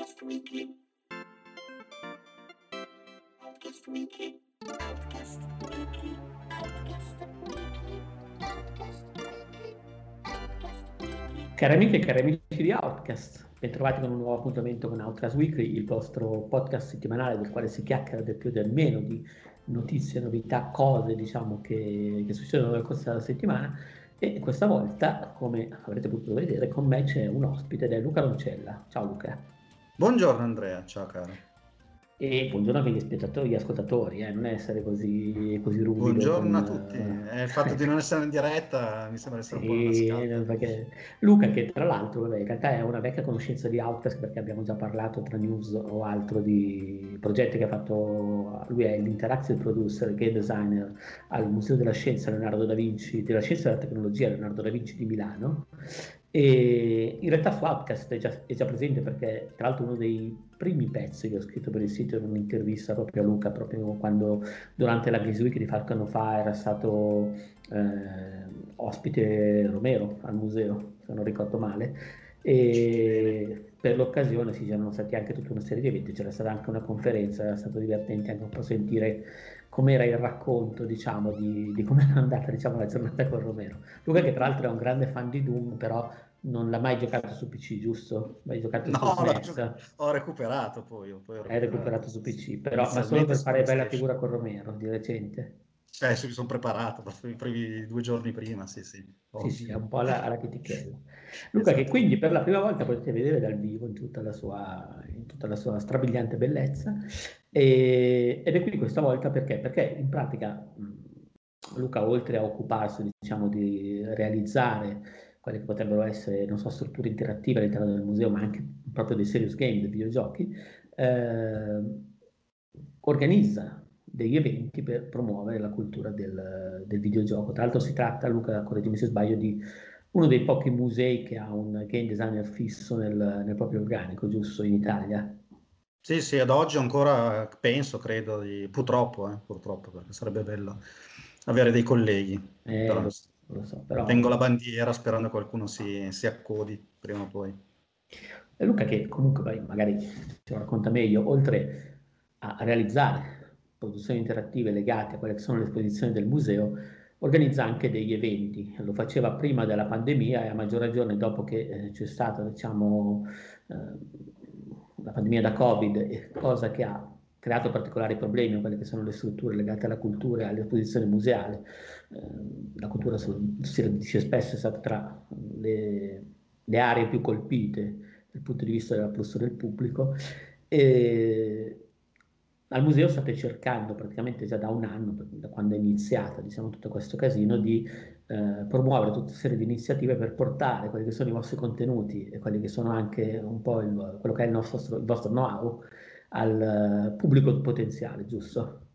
Outcast Weekly. Outcast Weekly. Outcast Weekly. Outcast Weekly. Outcast Weekly. Outcast Weekly. Cari amiche e cari amici di Outcast, bentrovati con un nuovo appuntamento con Outcast Weekly, il vostro podcast settimanale del quale si chiacchiera del più e del meno di notizie, novità, cose diciamo che, che succedono nel corso della settimana e questa volta, come avrete potuto vedere, con me c'è un ospite ed è Luca Roncella. Ciao Luca. Buongiorno Andrea, ciao caro. E buongiorno anche agli spettatori, agli ascoltatori, eh, non essere così, così ruvido. Buongiorno a con, tutti. eh, Eh, il fatto di non essere in diretta mi sembra essere un po' una perché Luca, che tra l'altro vabbè, in realtà è una vecchia conoscenza di Outcast perché abbiamo già parlato tra news o altro di progetti che ha fatto, lui è l'interactive producer, game designer al Museo della Scienza Leonardo da Vinci, della Scienza e della Tecnologia Leonardo da Vinci di Milano e in realtà Outcast è già, è già presente perché tra l'altro uno dei primi pezzi che ho scritto per il sito in un'intervista proprio a Luca, proprio quando durante la Games Week di qualche anno fa era stato eh, ospite Romero al museo, se non ricordo male, e per l'occasione sì, c'erano stati anche tutta una serie di eventi, c'era stata anche una conferenza, era stato divertente anche un po' sentire com'era il racconto, diciamo, di, di come era andata diciamo, la giornata con Romero. Luca che tra l'altro è un grande fan di Doom, però non l'ha mai giocato su PC, giusto? L'hai giocato No, su SNES, ho recuperato poi. Poi ho hai recuperato su PC, però ma solo per fare bella figura con Romero di recente. Cioè, sì, mi sono preparato i primi due giorni prima, sì, sì. Ho- Sì, sì, è un po' alla, alla chetichella. Luca, che Esatto. quindi per la prima volta potete vedere dal vivo in tutta la sua, in tutta la sua strabiliante bellezza. E- ed è qui questa volta perché? Perché in pratica Luca, oltre a occuparsi, diciamo, di realizzare quelle che potrebbero essere, non so, strutture interattive all'interno del museo, ma anche proprio dei serious game, dei videogiochi, eh, organizza degli eventi per promuovere la cultura del, del videogioco. Tra l'altro si tratta, Luca, correggimi se sbaglio, di uno dei pochi musei che ha un game designer fisso nel, nel proprio organico, giusto, in Italia. Sì, sì, ad oggi ancora penso, credo, di... purtroppo, eh, purtroppo, perché sarebbe bello avere dei colleghi. Eh, Però lo, so, però... tengo la bandiera sperando che qualcuno si, si accodi prima o poi. E Luca che comunque poi magari lo racconta meglio, oltre a realizzare produzioni interattive legate a quelle che sono le esposizioni del museo, organizza anche degli eventi. Lo faceva prima della pandemia e a maggior ragione dopo che eh, c'è stata, diciamo, eh, la pandemia da Covid, cosa che ha creato particolari problemi a quelle che sono le strutture legate alla cultura e all'esposizione museale. Eh, la cultura, si dice spesso, è stata tra le, le aree più colpite dal punto di vista dell'afflusso del pubblico. E al museo state cercando praticamente già da un anno, da quando è iniziata diciamo, tutto questo casino, di eh, promuovere tutta una serie di iniziative per portare quelli che sono i vostri contenuti e quelli che sono anche un po' il, quello che è il, nostro, il vostro know-how al eh, pubblico potenziale, giusto?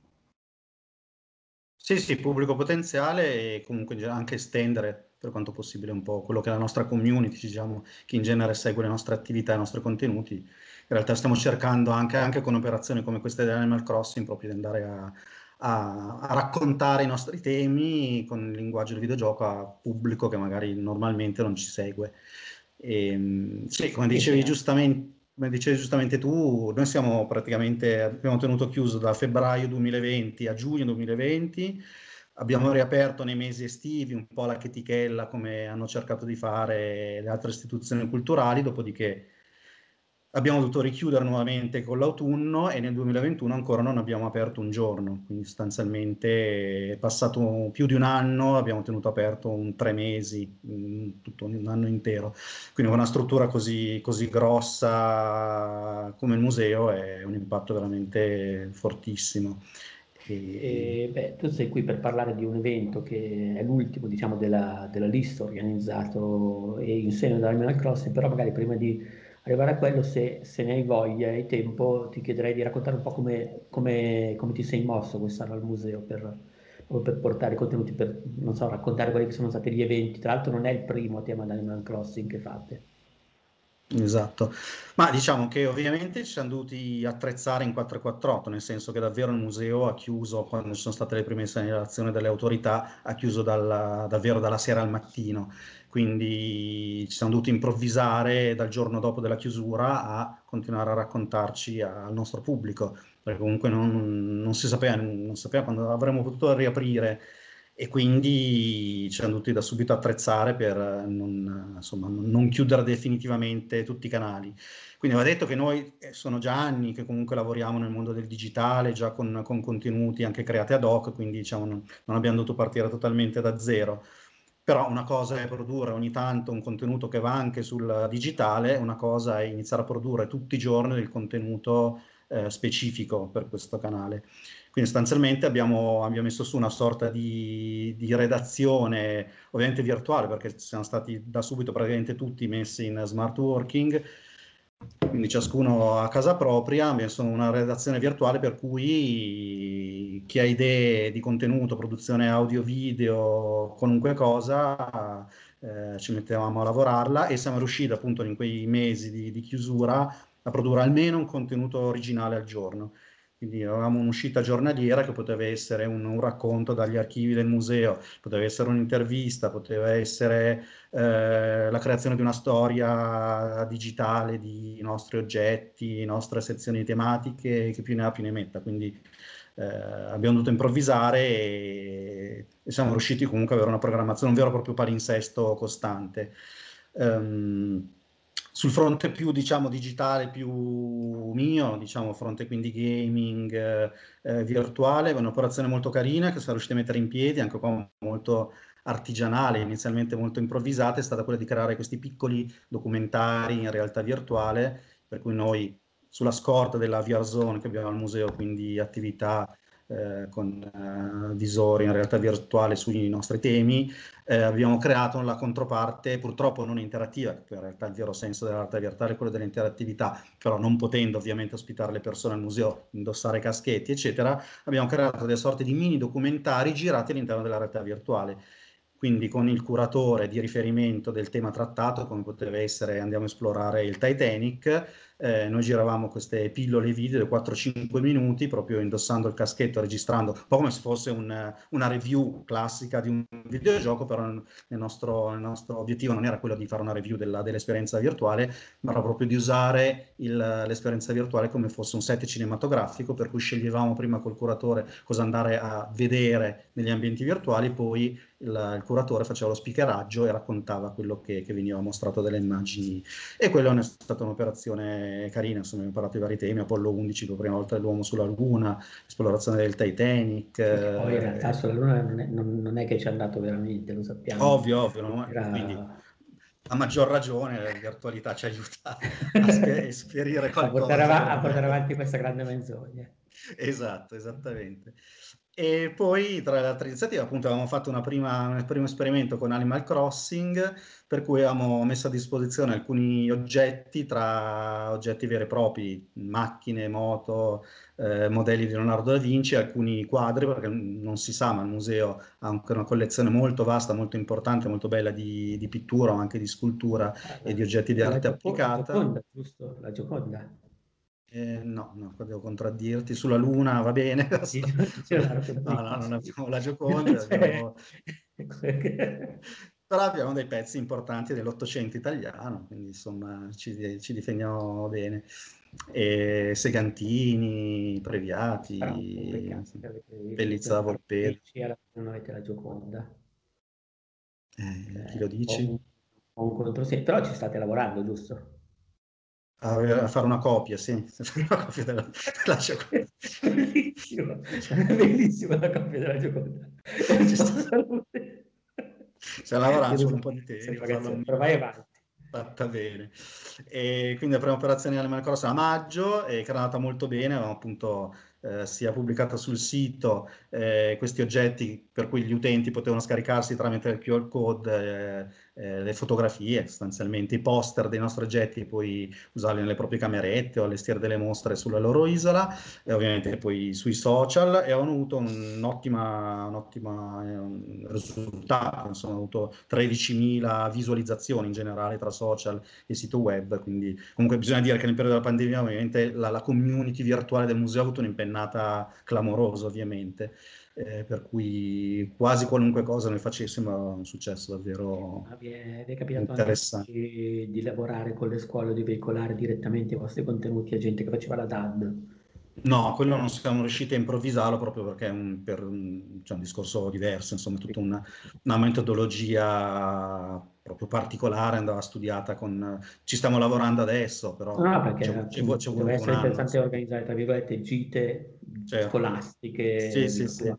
Sì, sì, pubblico potenziale e comunque anche estendere per quanto possibile un po' quello che è la nostra community, diciamo, che in genere segue le nostre attività e i nostri contenuti. In realtà stiamo cercando anche, anche con operazioni come queste di Animal Crossing proprio di andare a, a, a raccontare i nostri temi con il linguaggio del videogioco a pubblico che magari normalmente non ci segue. E, sì, come dicevi giustamente, come dicevi giustamente tu, noi siamo praticamente, abbiamo tenuto chiuso da febbraio 2020 a giugno 2020, abbiamo riaperto nei mesi estivi un po' la chetichella come hanno cercato di fare le altre istituzioni culturali, dopodiché abbiamo dovuto richiudere nuovamente con l'autunno e nel 2021 ancora non abbiamo aperto un giorno, quindi sostanzialmente è passato più di un anno, abbiamo tenuto aperto un tre mesi, un- tutto un anno intero, quindi una struttura così, così grossa come il museo è un impatto veramente fortissimo. E, beh, tu sei qui per parlare di un evento che è l'ultimo, diciamo, della, della lista organizzato e in seno da Animal Crossing, però magari prima di arrivare a quello, se, se ne hai voglia e tempo, ti chiederei di raccontare un po' come, come- come ti sei mosso quest'anno al museo per, per portare contenuti, per, so, raccontare quelli che sono stati gli eventi. Tra l'altro non è il primo tema di Animal Crossing che fate. Esatto, ma diciamo che ovviamente ci siamo dovuti attrezzare in 448, nel senso che davvero il museo ha chiuso, quando ci sono state le prime segnalazioni delle autorità, ha chiuso dalla, davvero dalla sera al mattino, quindi ci siamo dovuti improvvisare dal giorno dopo della chiusura a continuare a raccontarci al nostro pubblico, perché comunque non, non si sapeva, non sapeva quando avremmo potuto riaprire e quindi ci siamo dovuti da subito attrezzare per non, insomma, non chiudere definitivamente tutti i canali. Quindi va detto che noi eh, sono già anni che comunque lavoriamo nel mondo del digitale, già con, con contenuti anche creati ad hoc, quindi diciamo non, non abbiamo dovuto partire totalmente da zero. Però una cosa è produrre ogni tanto un contenuto che va anche sul digitale, una cosa è iniziare a produrre tutti i giorni del contenuto eh, specifico per questo canale. Quindi sostanzialmente abbiamo, abbiamo messo su una sorta di, di, redazione, ovviamente virtuale, perché siamo stati da subito praticamente tutti messi in smart working, quindi ciascuno a casa propria, abbiamo una redazione virtuale per cui chi ha idee di contenuto, produzione audio, video, qualunque cosa, eh, ci mettevamo a lavorarla e siamo riusciti appunto in quei mesi di, di chiusura a produrre almeno un contenuto originale al giorno. Quindi avevamo un'uscita giornaliera che poteva essere un, un, racconto dagli archivi del museo, poteva essere un'intervista, poteva essere eh, la creazione di una storia digitale di nostri oggetti, nostre sezioni tematiche, che più ne ha più ne metta. Quindi eh, abbiamo dovuto improvvisare e, e, siamo riusciti comunque ad avere una programmazione, un vero e proprio palinsesto costante. Um, sul fronte più diciamo digitale, più mio, diciamo fronte quindi gaming eh, eh, virtuale, è un'operazione molto carina che siamo riusciti a mettere in piedi, anche qua molto artigianale, inizialmente molto improvvisata, è stata quella di creare questi piccoli documentari in realtà virtuale, per cui noi sulla scorta della VR Zone che abbiamo al museo, quindi attività eh, con eh, visori in realtà virtuale sui nostri temi, eh, abbiamo creato la controparte, purtroppo non interattiva, in realtà il vero senso della realtà virtuale è quello dell'interattività, però non potendo ovviamente ospitare le persone al museo, indossare caschetti, eccetera, abbiamo creato delle sorte di mini documentari girati all'interno della realtà virtuale quindi con il curatore di riferimento del tema trattato, come poteva essere andiamo a esplorare il Titanic, eh, noi giravamo queste pillole video di 4-5 minuti, proprio indossando il caschetto, registrando, un po' come se fosse un, una review classica di un videogioco, però il nostro, il nostro obiettivo non era quello di fare una review della, dell'esperienza virtuale, ma era proprio di usare l'esperienza virtuale come fosse un set cinematografico, per cui sceglievamo prima col curatore cosa andare a vedere negli ambienti virtuali, poi il, il curatore faceva lo speakeraggio e raccontava quello che, che veniva mostrato dalle immagini. E quella è stata un'operazione carina, insomma abbiamo parlato di vari temi, Apollo 11 per la prima volta l'uomo sulla Luna, esplorazione del Titanic. Poi in realtà sulla Luna non è, non, non è che ci è andato veramente, lo sappiamo. Ovvio, ovvio? Era... quindi a maggior ragione la virtualità ci aiuta a esperire qualcosa. A portare, av- a portare avanti questa grande menzogna. Esatto, esattamente. E poi tra le altre iniziative appunto avevamo fatto una prima, un primo esperimento con Animal Crossing per cui avevamo messo a disposizione alcuni oggetti tra oggetti veri e propri, macchine, moto, eh, modelli di Leonardo da Vinci, alcuni quadri perché non si sa ma il museo ha anche una collezione molto vasta, molto importante, molto bella di, di pittura ma anche di scultura ah, e di oggetti di arte applicata. La Gioconda, giusto? La Gioconda. Eh, no, no, devo contraddirti. Sulla Luna va bene. Sì, no, no, non abbiamo la Gioconda. Abbiamo... Però abbiamo dei pezzi importanti dell'Ottocento italiano, quindi insomma ci, ci difendiamo bene. E Segantini, Previati, Bellizza Volpelli. Non avete la Gioconda. Eh, chi lo? Ho un, un però ci state lavorando, giusto? A, fare una copia, sì, una copia della, della Gioconda. Bellissima, bellissima la copia della Gioconda. Stiamo lavorando su un po' di tempo. Ragazzi, però vai avanti. Fatta bene. E quindi la prima operazione Animal Crossing a maggio, e che era andata molto bene, avevamo appunto eh, sia pubblicata sul sito eh, questi oggetti per cui gli utenti potevano scaricarsi tramite il QR code eh, le fotografie, sostanzialmente i poster dei nostri oggetti e poi usarli nelle proprie camerette o allestire delle mostre sulla loro isola e ovviamente poi sui social e hanno avuto un'ottima, un'ottima eh, risultato, insomma, hanno avuto 13.000 visualizzazioni in generale tra social e sito web, quindi comunque bisogna dire che nel periodo della pandemia ovviamente la, la community virtuale del museo ha avuto un'impennata clamorosa ovviamente eh, per cui quasi qualunque cosa noi facessimo era un successo davvero ah, vi è, vi è capitato interessante. Di, di lavorare con le scuole, di veicolare direttamente i vostri contenuti a gente che faceva la DAD? No, quello non siamo riusciti a improvvisarlo proprio perché è un, per un, cioè un discorso diverso, insomma, tutta una, una, metodologia proprio particolare andava studiata con... Ci stiamo lavorando adesso, però... No, perché c'è, c'è deve essere interessante organizzare, tra virgolette, gite certo. scolastiche. Sì, sì, sì.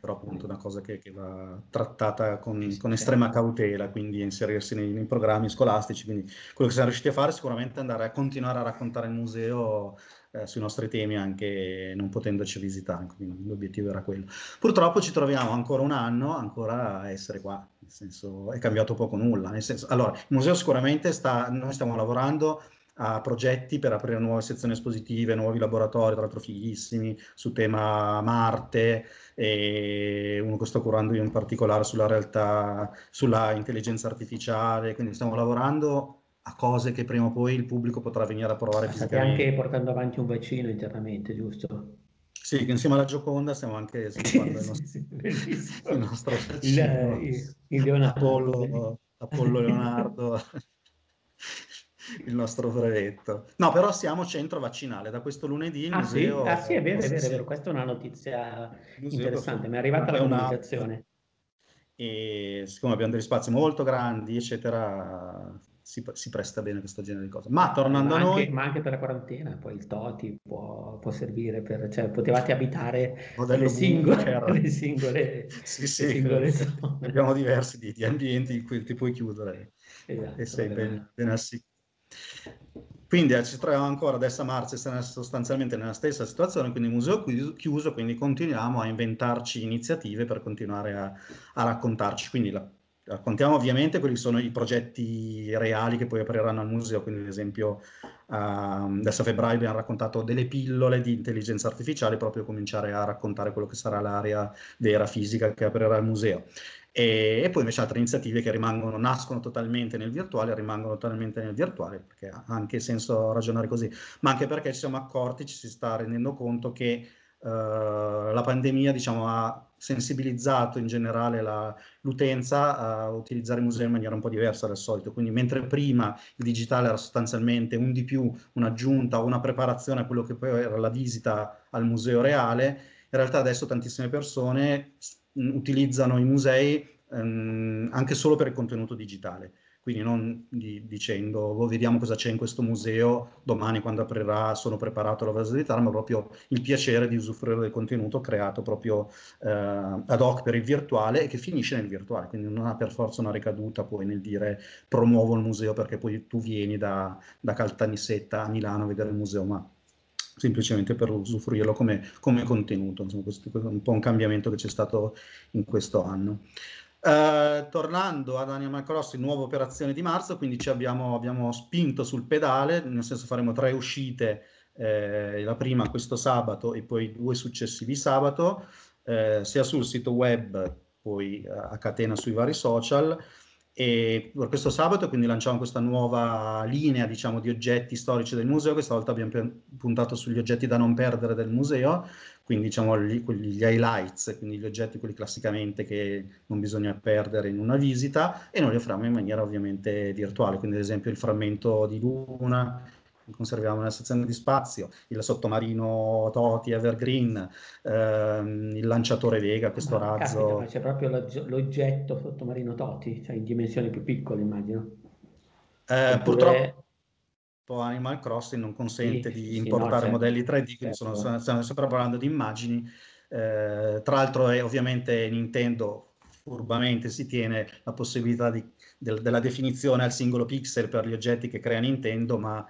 Però appunto una cosa che, che va trattata con, con, estrema cautela, quindi inserirsi nei, nei, programmi scolastici. Quindi quello che siamo riusciti a fare è sicuramente andare a continuare a raccontare il museo eh, sui nostri temi anche non potendoci visitare, quindi l'obiettivo era quello. Purtroppo ci troviamo ancora un anno ancora a essere qua, nel senso è cambiato poco nulla. Nel senso, allora, il museo sicuramente sta, noi stiamo lavorando a progetti per aprire nuove sezioni espositive, nuovi laboratori, tra l'altro fighissimi, su tema Marte, e uno che sto curando io in particolare sulla realtà, sulla intelligenza artificiale, quindi stiamo lavorando a cose che prima o poi il pubblico potrà venire a provare State anche portando avanti un vaccino internamente, giusto? Sì, insieme alla Gioconda stiamo anche sviluppando il nostro, sì, il nostro. Il, il, il Leonardo. Apollo, Apollo Leonardo. il nostro brevetto. No, però siamo centro vaccinale. Da questo lunedì il ah, museo... Sì? Ah sì, è vero, è vero, è vero. Questa è una notizia interessante. Mi è arrivata la comunicazione. E siccome abbiamo degli spazi molto grandi, eccetera, si, si, presta bene questo genere di cose. Ma tornando ma a noi... Anche, ma anche per la quarantena, poi il Toti può, può servire per... Cioè, potevate abitare le singole, le singole, sì, sì, le singole Abbiamo diversi di, di, ambienti in cui ti puoi chiudere esatto, e sei ben, ben assicurato. Quindi eh, ci troviamo ancora adesso a marzo sostanzialmente nella stessa situazione, quindi museo chiuso, quindi continuiamo a inventarci iniziative per continuare a, a raccontarci. Quindi la, raccontiamo ovviamente quelli sono i progetti reali che poi apriranno al museo, quindi ad esempio uh, adesso a febbraio abbiamo raccontato delle pillole di intelligenza artificiale, proprio cominciare a raccontare quello che sarà l'area vera fisica che aprirà il museo. E, e, poi invece altre iniziative che rimangono, nascono totalmente nel virtuale, rimangono totalmente nel virtuale, perché ha anche senso ragionare così, ma anche perché ci siamo accorti, ci si sta rendendo conto che uh, la pandemia diciamo, ha sensibilizzato in generale la, l'utenza a utilizzare il museo in maniera un po' diversa dal solito. Quindi mentre prima il digitale era sostanzialmente un di più, un'aggiunta una preparazione a quello che poi era la visita al museo reale, in realtà adesso tantissime persone utilizzano i musei ehm, anche solo per il contenuto digitale. Quindi non di, dicendo, oh, vediamo cosa c'è in questo museo, domani quando aprirà sono preparato alla visitare, ma proprio il piacere di usufruire del contenuto creato proprio eh, ad hoc per il virtuale e che finisce nel virtuale, quindi non ha per forza una ricaduta poi nel dire promuovo il museo perché poi tu vieni da, da Caltanissetta a Milano a vedere il museo, ma semplicemente per usufruirlo come, come contenuto. Insomma, questo è un po' un cambiamento che c'è stato in questo anno. Uh, tornando ad Animal Crossing, nuova operazione di marzo, quindi ci abbiamo, abbiamo spinto sul pedale, nel senso faremo tre uscite, eh, la prima questo sabato e poi due successivi sabato, eh, sia sul sito web, poi a catena sui vari social. E per questo sabato quindi lanciamo questa nuova linea diciamo, di oggetti storici del museo, questa volta abbiamo puntato sugli oggetti da non perdere del museo, quindi diciamo gli, gli highlights, quindi gli oggetti quelli classicamente che non bisogna perdere in una visita. E noi li offriamo in maniera ovviamente virtuale, quindi ad esempio il frammento di luna, conserviamo nella sezione di spazio, il sottomarino Toti Evergreen, ehm, il lanciatore Vega, questo ma, razzo. Ma c'è proprio l'oggetto sottomarino Toti, cioè in dimensioni più piccole immagino. Eh, Oppure... Purtroppo Animal Crossing non consente sì, di sì, importare no, certo, modelli 3D, quindi certo. sono, stiamo sempre parlando di immagini. Eh, tra l'altro è ovviamente Nintendo furbamente si tiene la possibilità di, del, della definizione al singolo pixel per gli oggetti che crea Nintendo, ma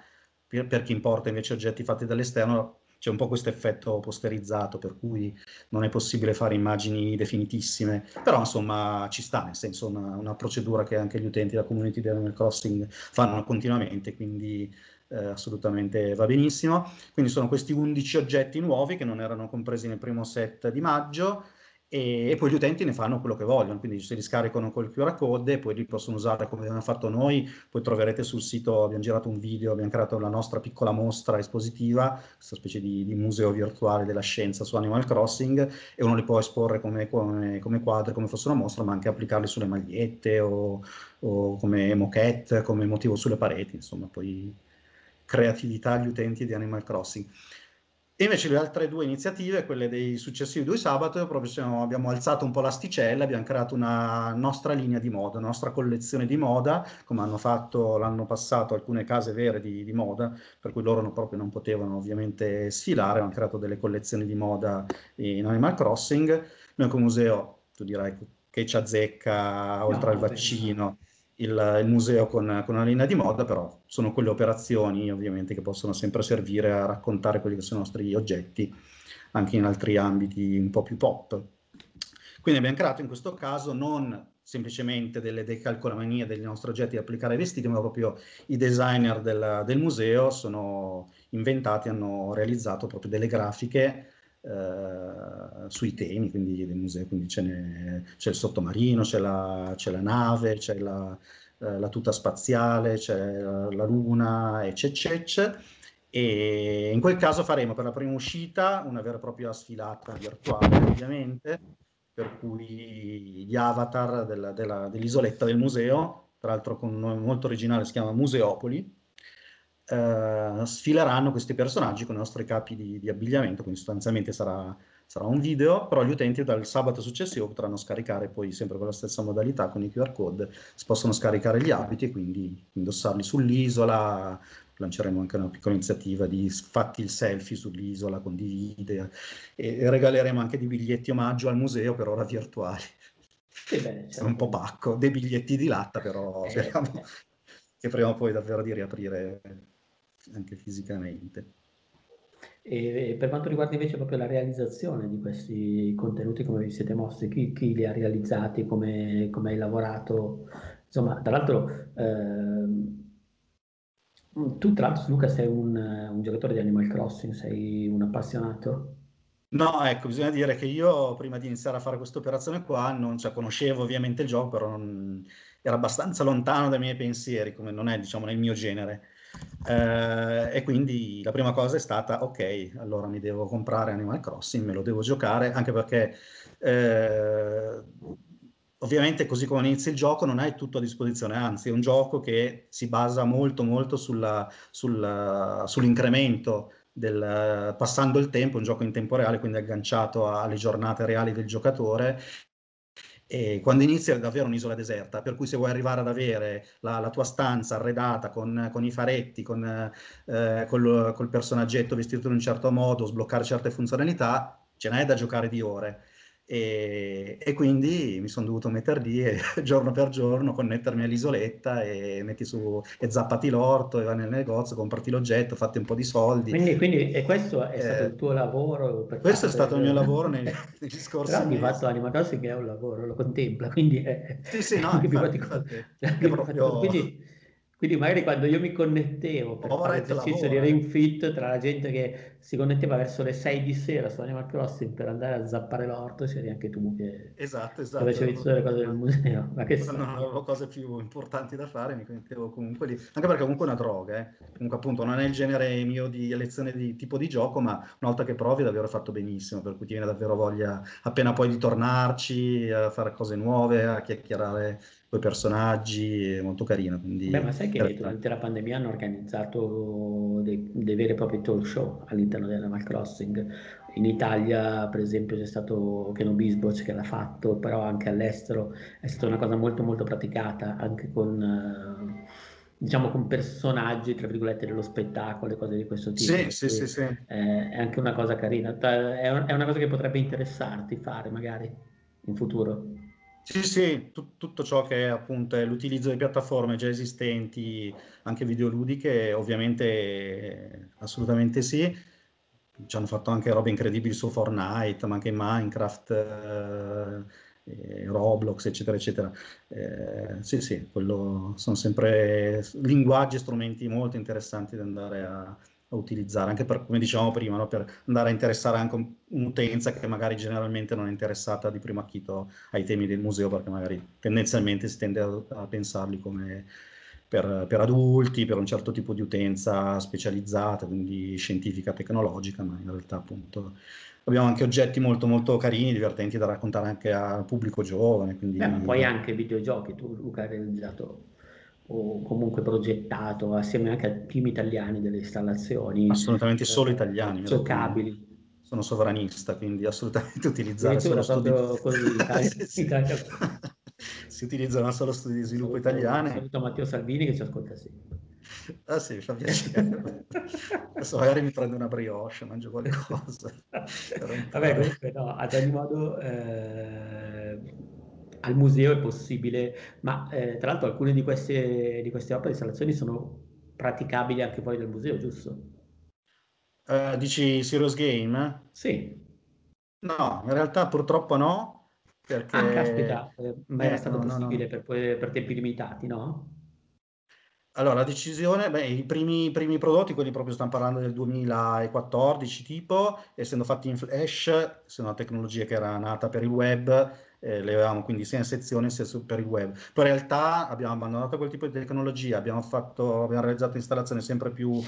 per chi importa invece oggetti fatti dall'esterno c'è un po' questo effetto posterizzato per cui non è possibile fare immagini definitissime, però insomma ci sta, nel senso una, una procedura che anche gli utenti della community di Animal Crossing fanno continuamente, quindi eh, assolutamente va benissimo. Quindi sono questi 11 oggetti nuovi che non erano compresi nel primo set di maggio, e, e, poi gli utenti ne fanno quello che vogliono, quindi se li scaricano col QR code e poi li possono usare come abbiamo fatto noi, poi troverete sul sito, abbiamo girato un video, abbiamo creato la nostra piccola mostra espositiva, questa specie di, di museo virtuale della scienza su Animal Crossing e uno li può esporre come, come, come quadri, come fosse una mostra, ma anche applicarli sulle magliette o, o come moquette, come motivo sulle pareti, insomma, poi creatività agli utenti di Animal Crossing. E invece le altre due iniziative, quelle dei successivi due sabato, proprio siamo, abbiamo alzato un po' l'asticella, abbiamo creato una nostra linea di moda, una nostra collezione di moda, come hanno fatto l'anno passato alcune case vere di, di moda, per cui loro non, proprio non potevano ovviamente sfilare, hanno creato delle collezioni di moda in Animal Crossing. Noi come museo, tu dirai che ci azzecca oltre no, al vaccino il, il museo con, con, una linea di moda, però sono quelle operazioni ovviamente che possono sempre servire a raccontare quelli che sono i nostri oggetti anche in altri ambiti un po' più pop. Quindi abbiamo creato in questo caso non semplicemente delle decalcolamanie dei nostri oggetti da applicare ai vestiti, ma proprio i designer del, del museo sono inventati, hanno realizzato proprio delle grafiche eh, sui temi quindi del museo, quindi c'è il sottomarino, c'è la, la, nave, c'è la, eh, la, tuta spaziale, c'è la, luna, eccetera, e in quel caso faremo per la prima uscita una vera e propria sfilata virtuale, ovviamente, per cui gli avatar dell'isoletta del museo, tra l'altro con un nome molto originale, si chiama Museopoli, eh, sfileranno questi personaggi con i nostri capi di, di abbigliamento, quindi sostanzialmente sarà, sarà, un video, però gli utenti dal sabato successivo potranno scaricare poi sempre con la stessa modalità, con i QR code, si possono scaricare gli abiti e quindi indossarli sull'isola, lanceremo anche una piccola iniziativa di fatti il selfie sull'isola, condivide e regaleremo anche dei biglietti omaggio al museo per ora virtuali. Sì, beh, certo. un po' pacco, dei biglietti di latta però eh, speriamo eh. che prima o poi davvero di riaprire anche fisicamente. E per quanto riguarda invece proprio la realizzazione di questi contenuti, come vi siete mossi, chi, chi li ha realizzati, come, come, hai lavorato, insomma, tra l'altro, ehm, tu tra l'altro Luca sei un, un, giocatore di Animal Crossing, sei un appassionato? No, ecco, bisogna dire che io prima di iniziare a fare questa operazione qua, non, cioè, conoscevo ovviamente il gioco, però non, era abbastanza lontano dai miei pensieri, come non è, diciamo, nel mio genere. Eh, e quindi la prima cosa è stata, ok, allora mi devo comprare Animal Crossing, me lo devo giocare, anche perché eh, ovviamente così come inizia il gioco non hai tutto a disposizione, anzi è un gioco che si basa molto molto sulla, sulla, sull'incremento del, passando il tempo, un gioco in tempo reale, quindi agganciato alle giornate reali del giocatore e quando inizia è davvero un'isola deserta, per cui se vuoi arrivare ad avere la, la tua stanza arredata con, con i faretti, con, eh, col, col personaggetto vestito in un certo modo, sbloccare certe funzionalità, ce n'è da giocare di ore. E, e, quindi mi sono dovuto mettere lì e, giorno per giorno connettermi all'isoletta e metti su e zappati l'orto e vai nel negozio, comprati l'oggetto, fatti un po' di soldi. Quindi, quindi e questo è eh, stato il tuo lavoro? questo è stato il mio lavoro negli, negli scorsi Però di fatto Anima Crossing è un lavoro, lo contempla, quindi è... Sì, sì, no, infatti, infatti, quindi, quindi magari quando io mi connettevo per Ora fare l'esercizio di Ring Fit tra la gente che si connetteva verso le 6 di sera su Animal Crossing per andare a zappare l'orto, c'eri anche tu che esatto, esatto. facevi tutte le cose del museo. Ma che non avevo cose più importanti da fare, mi connettevo comunque lì. Anche perché comunque è una droga, eh. comunque appunto non è il genere mio di elezione di tipo di gioco, ma una volta che provi davvero fatto benissimo, per cui ti viene davvero voglia appena poi di tornarci, a fare cose nuove, a chiacchierare i personaggi, è molto carino. Quindi... Beh, ma sai che durante la pandemia hanno organizzato dei, dei veri e propri talk show all'interno dell'Animal Crossing. In Italia, per esempio, c'è stato Keno Bisboc che l'ha fatto, però anche all'estero è stata una cosa molto molto praticata, anche con... Uh, diciamo con personaggi, tra virgolette, dello spettacolo e cose di questo tipo. Sì, sì, sì, sì. È anche una cosa carina. È una cosa che potrebbe interessarti fare magari in futuro. Sì, sì, tu- tutto ciò che è appunto l'utilizzo di piattaforme già esistenti, anche videoludiche, ovviamente assolutamente sì. ci hanno fatto anche robe incredibili su Fortnite, ma anche Minecraft, eh, Roblox, eccetera, eccetera. Eh, sì, sì, quello sono sempre linguaggi e strumenti molto interessanti da andare a utilizzare, anche per, come dicevamo prima, no? per andare a interessare anche un'utenza che magari generalmente non è interessata di primo acchito ai temi del museo, perché magari tendenzialmente si tende a, a pensarli come per, per, adulti, per un certo tipo di utenza specializzata, quindi scientifica, tecnologica, ma in realtà appunto abbiamo anche oggetti molto molto carini, divertenti da raccontare anche al pubblico giovane. Quindi... Beh, poi anche videogiochi, tu Luca hai realizzato o comunque progettato assieme anche a team italiani delle installazioni. Assolutamente solo eh, italiani. Giocabili. Sono sovranista, quindi assolutamente utilizzare solo studi... così, sì, sì si utilizzano solo studi di sviluppo saluto, italiani. Saluto Matteo Salvini che ci ascolta sempre. Ah sì, mi fa piacere. Adesso magari mi prendo una brioche, mangio qualcosa. Vabbè, comunque no, ad ogni modo eh, al museo è possibile, ma eh, tra l'altro alcune di queste, di queste opere di installazioni sono praticabili anche fuori dal museo, giusto? Uh, dici Serious Game? Sì. No, in realtà purtroppo no, perché... Ah, caspita, eh, ma era eh, stato no, possibile no, no. Per, per, tempi limitati, no? Allora, la decisione, beh, i primi, primi, prodotti, quelli proprio stiamo parlando del 2014 tipo, essendo fatti in Flash, essendo una tecnologia che era nata per il web, eh, le avevamo quindi sia in sezione sia per il web. Poi in realtà abbiamo abbandonato quel tipo di tecnologia, abbiamo, fatto, abbiamo realizzato installazioni sempre più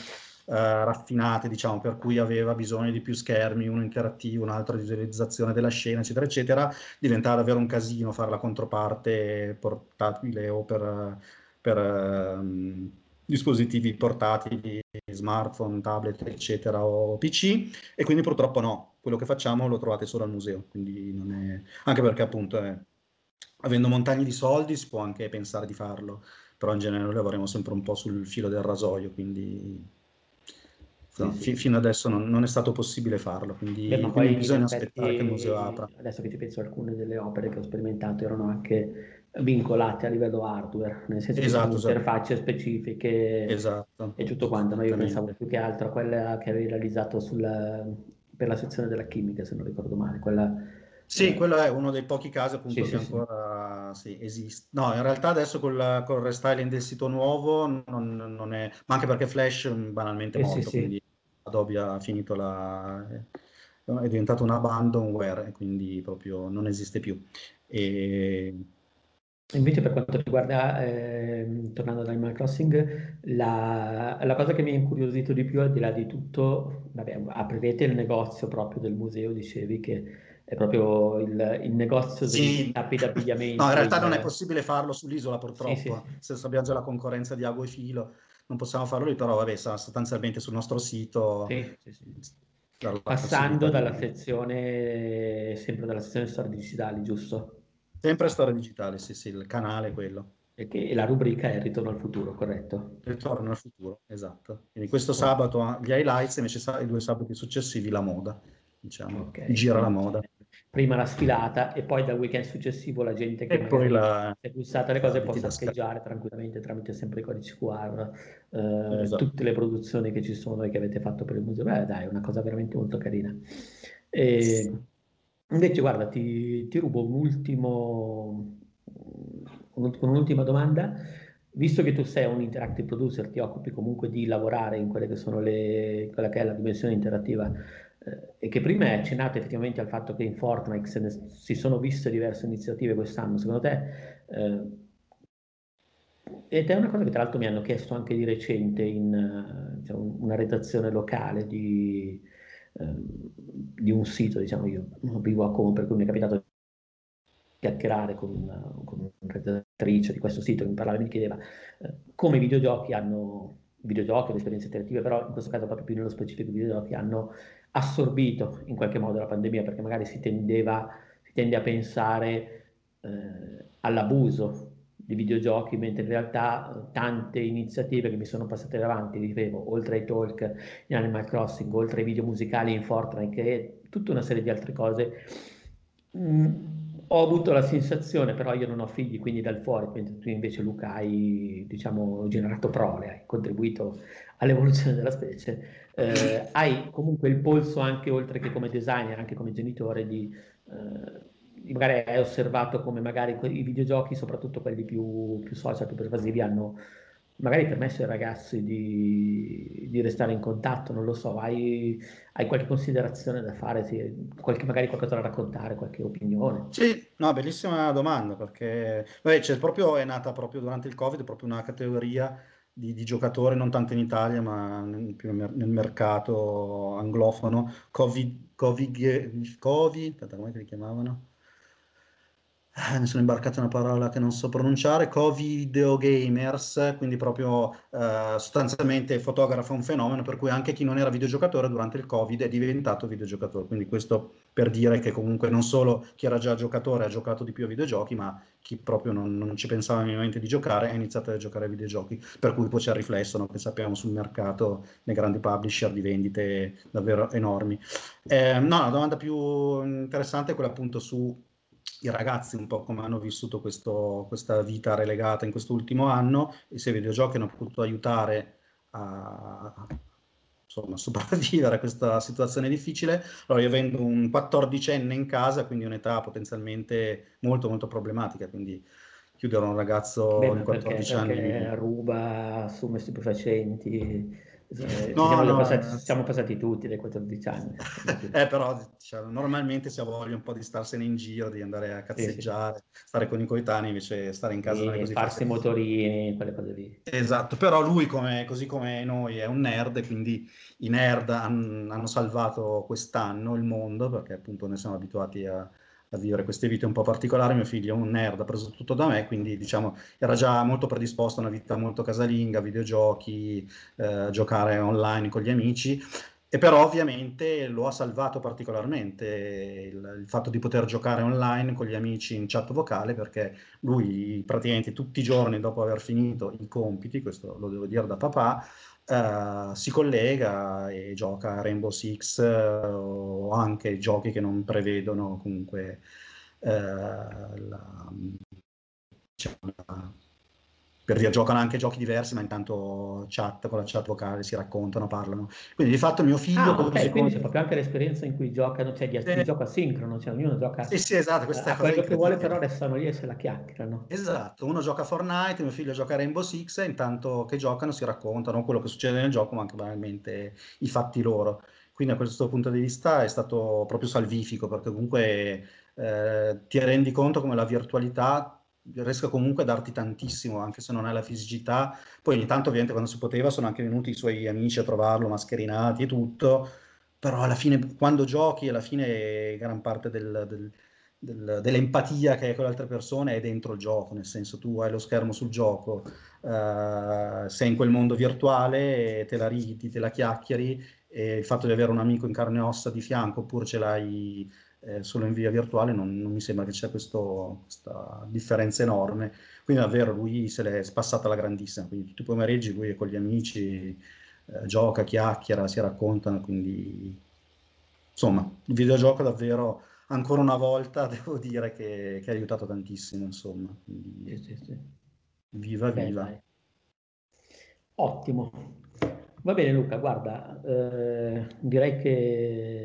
eh, raffinate, diciamo, per cui aveva bisogno di più schermi, uno interattivo, un altro di visualizzazione della scena, eccetera, eccetera, diventava davvero un casino fare la controparte portatile o per, per um, dispositivi portatili, smartphone, tablet, eccetera, o PC, e quindi purtroppo no, quello che facciamo lo trovate solo al museo, quindi non è... anche perché appunto è... avendo montagne di soldi si può anche pensare di farlo, però in genere noi lavoriamo sempre un po' sul filo del rasoio, quindi No, sì, sì. fino adesso non, non, è stato possibile farlo, quindi, Beh, quindi bisogna aspettare che il museo apra. Adesso che ci penso, alcune delle opere che ho sperimentato erano anche vincolate a livello hardware, nel senso esatto, che esatto. interfacce specifiche esatto. e tutto quanto. No? Io pensavo più che altro a quella che avevi realizzato sulla, per la sezione della chimica, se non ricordo male. Quella, sì, eh, quello è uno dei pochi casi appunto sì, che sì, ancora sì. esiste. No, in realtà adesso col, col restyling del sito nuovo non, non, è, ma anche perché Flash banalmente è morto, quindi Adobe ha finito la... è diventato un abandonware, quindi proprio non esiste più. E... Invece per quanto riguarda, eh, tornando ad Animal Crossing, la, la, cosa che mi ha incuriosito di più, al di là di tutto, vabbè, aprirete il negozio proprio del museo, dicevi che è proprio il, il negozio sì. dei tappi d'abbigliamento. No, in realtà il... non è possibile farlo sull'isola purtroppo, sì, sì. se abbiamo già la concorrenza di Ago e Filo non possiamo farlo lì, però vabbè, sarà sostanzialmente sul nostro sito. Sì, sì, sì. Passando dalla sezione, sempre dalla sezione storie digitali, giusto? Sempre storia digitale, sì, sì, il canale è quello. E, che, la rubrica è Ritorno al futuro, corretto? Ritorno al futuro, esatto. Quindi questo sabato gli highlights, invece i due sabati successivi la moda, diciamo, okay. gira la moda prima la sfilata e poi dal weekend successivo la gente che la... si è bussata le cose può saccheggiare tranquillamente tramite sempre i codici QR eh, esatto. tutte le produzioni che ci sono e che avete fatto per il museo. Beh, dai, è una cosa veramente molto carina. E, invece, guarda, ti, ti rubo un ultimo, un'ultima domanda. Visto che tu sei un interactive producer, ti occupi comunque di lavorare in quelle che sono le, quella che è la dimensione interattiva eh, e che prima hai accennato effettivamente al fatto che in Fortnite ne, si sono viste diverse iniziative quest'anno, secondo te, eh, ed è una cosa che tra l'altro mi hanno chiesto anche di recente in diciamo, una redazione locale di, di, un sito, diciamo io vivo a Como, per cui mi è capitato di chiacchierare con una, con redattrice di questo sito che mi parlava e mi chiedeva eh, come i videogiochi hanno videogiochi, le esperienze interattive, però in questo caso proprio più nello specifico i videogiochi hanno assorbito in qualche modo la pandemia, perché magari si, tendeva, si tende a pensare eh, all'abuso di videogiochi, mentre in realtà tante iniziative che mi sono passate davanti, ripevo, oltre ai talk in Animal Crossing, oltre ai video musicali in Fortnite, è tutta una serie di altre cose, mh, mm, ho avuto la sensazione, però io non ho figli, quindi dal fuori, mentre tu invece Luca hai, diciamo, generato prole, hai contribuito all'evoluzione della specie, eh, hai comunque il polso anche oltre che come designer, anche come genitore di... Eh, magari hai osservato come magari i videogiochi, soprattutto quelli più, più social, più pervasivi, hanno magari permesso ai ragazzi di, di, restare in contatto, non lo so, hai, hai qualche considerazione da fare, sì, qualche, magari qualcosa da raccontare, qualche opinione? Sì, no, bellissima domanda perché vabbè, cioè, proprio, è nata proprio durante il Covid, proprio una categoria di, di giocatori, non tanto in Italia, ma nel, nel mercato anglofono, Covid, Covid, Covid, come li chiamavano? Eh, mi sono imbarcato una parola che non so pronunciare, co-video gamers, quindi proprio eh, sostanzialmente fotografa un fenomeno per cui anche chi non era videogiocatore durante il Covid è diventato videogiocatore. Quindi questo per dire che comunque non solo chi era già giocatore ha giocato di più a videogiochi, ma chi proprio non, non ci pensava minimamente di giocare ha iniziato a giocare a videogiochi, per cui poi c'è il riflesso no, che sappiamo sul mercato nei grandi publisher di vendite davvero enormi. Eh, no, la domanda più interessante è quella appunto su i ragazzi un po' come hanno vissuto questo, questa vita relegata in quest'ultimo anno e se i videogiochi hanno potuto aiutare a, insomma, sopravvivere a questa situazione difficile. Allora io avendo un 14enne in casa, quindi un'età potenzialmente molto molto problematica, quindi chiudere un ragazzo Beh, di 14 perché, anni... Perché ruba, assume stupefacenti eh, no, siamo, no, passati, no. siamo, passati, tutti dai 14 anni. eh, però diciamo, normalmente si ha voglia un po' di starsene in giro, di andare a cazzeggiare, sì, sì. stare con i coetanei, invece stare in casa così farsi motorini, quelle cose lì. Esatto, però lui, come, così come noi, è un nerd, quindi i nerd han, hanno salvato quest'anno il mondo, perché appunto noi siamo abituati a a vivere queste vite un po' particolari. Mio figlio è un nerd, ha preso tutto da me, quindi diciamo era già molto predisposto a una vita molto casalinga, videogiochi, eh, giocare online con gli amici. E però ovviamente lo ha salvato particolarmente il, il, fatto di poter giocare online con gli amici in chat vocale perché lui praticamente tutti i giorni dopo aver finito i compiti, questo lo devo dire da papà, Uh, si collega e gioca a Rainbow Six uh, o anche giochi che non prevedono comunque uh, la, diciamo, la, per dire, giocano anche giochi diversi, ma intanto chat con la chat vocale si raccontano, parlano. Quindi di fatto mio figlio... Ah, ok, quindi c'è proprio anche l'esperienza in cui giocano, cioè di, eh, gioco asincrono, cioè ognuno gioca... Sì, sì, esatto, questa a quello che vuole, però restano lì e se la chiacchierano. Esatto, uno gioca a Fortnite, mio figlio gioca a Rainbow Six, e intanto che giocano si raccontano quello che succede nel gioco, ma anche banalmente i fatti loro. Quindi a questo punto di vista è stato proprio salvifico, perché comunque eh, ti rendi conto come la virtualità riesco comunque a darti tantissimo, anche se non hai la fisicità. Poi ogni tanto, ovviamente, quando si poteva, sono anche venuti i suoi amici a trovarlo, mascherinati e tutto. Però alla fine, quando giochi, alla fine gran parte del, del, del, dell'empatia che hai con le altre persone è dentro il gioco, nel senso tu hai lo schermo sul gioco, uh, sei in quel mondo virtuale, te la ridi, te la chiacchieri, e il fatto di avere un amico in carne e ossa di fianco, oppure ce l'hai eh, solo in via virtuale non, non mi sembra che c'è questo, questa differenza enorme. Quindi davvero lui se l'è spassata la grandissima, quindi tutti i pomeriggi lui è con gli amici eh, gioca, chiacchiera, si raccontano, quindi insomma il videogioco davvero ancora una volta devo dire che, che ha aiutato tantissimo, insomma. Quindi, sì, sì, sì. Viva, Beh, viva. Dai. Ottimo. Va bene Luca, guarda, eh, direi che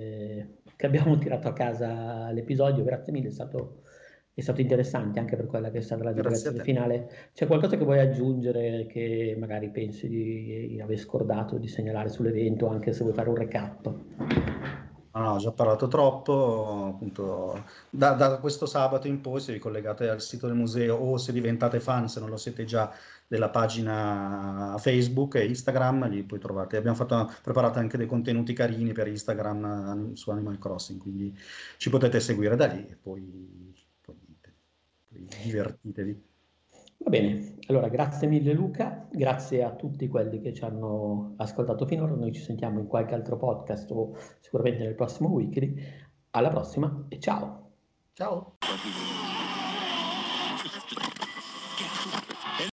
che abbiamo tirato a casa l'episodio, grazie mille, è stato, è stato interessante anche per quella che è stata la divulgazione finale. C'è qualcosa che vuoi aggiungere che magari pensi di aver scordato di segnalare sull'evento, anche se vuoi fare un recap? No, no, ho già parlato troppo, appunto, da, da, questo sabato in poi se vi collegate al sito del museo o se diventate fan, se non lo siete già, della pagina Facebook e Instagram, lì poi trovate. Abbiamo fatto, preparato anche dei contenuti carini per Instagram eh, su Animal Crossing, quindi ci potete seguire da lì e poi, poi, poi divertitevi. Va bene, allora grazie mille Luca, grazie a tutti quelli che ci hanno ascoltato finora, noi ci sentiamo in qualche altro podcast o sicuramente nel prossimo weekly. Alla prossima e ciao! Ciao!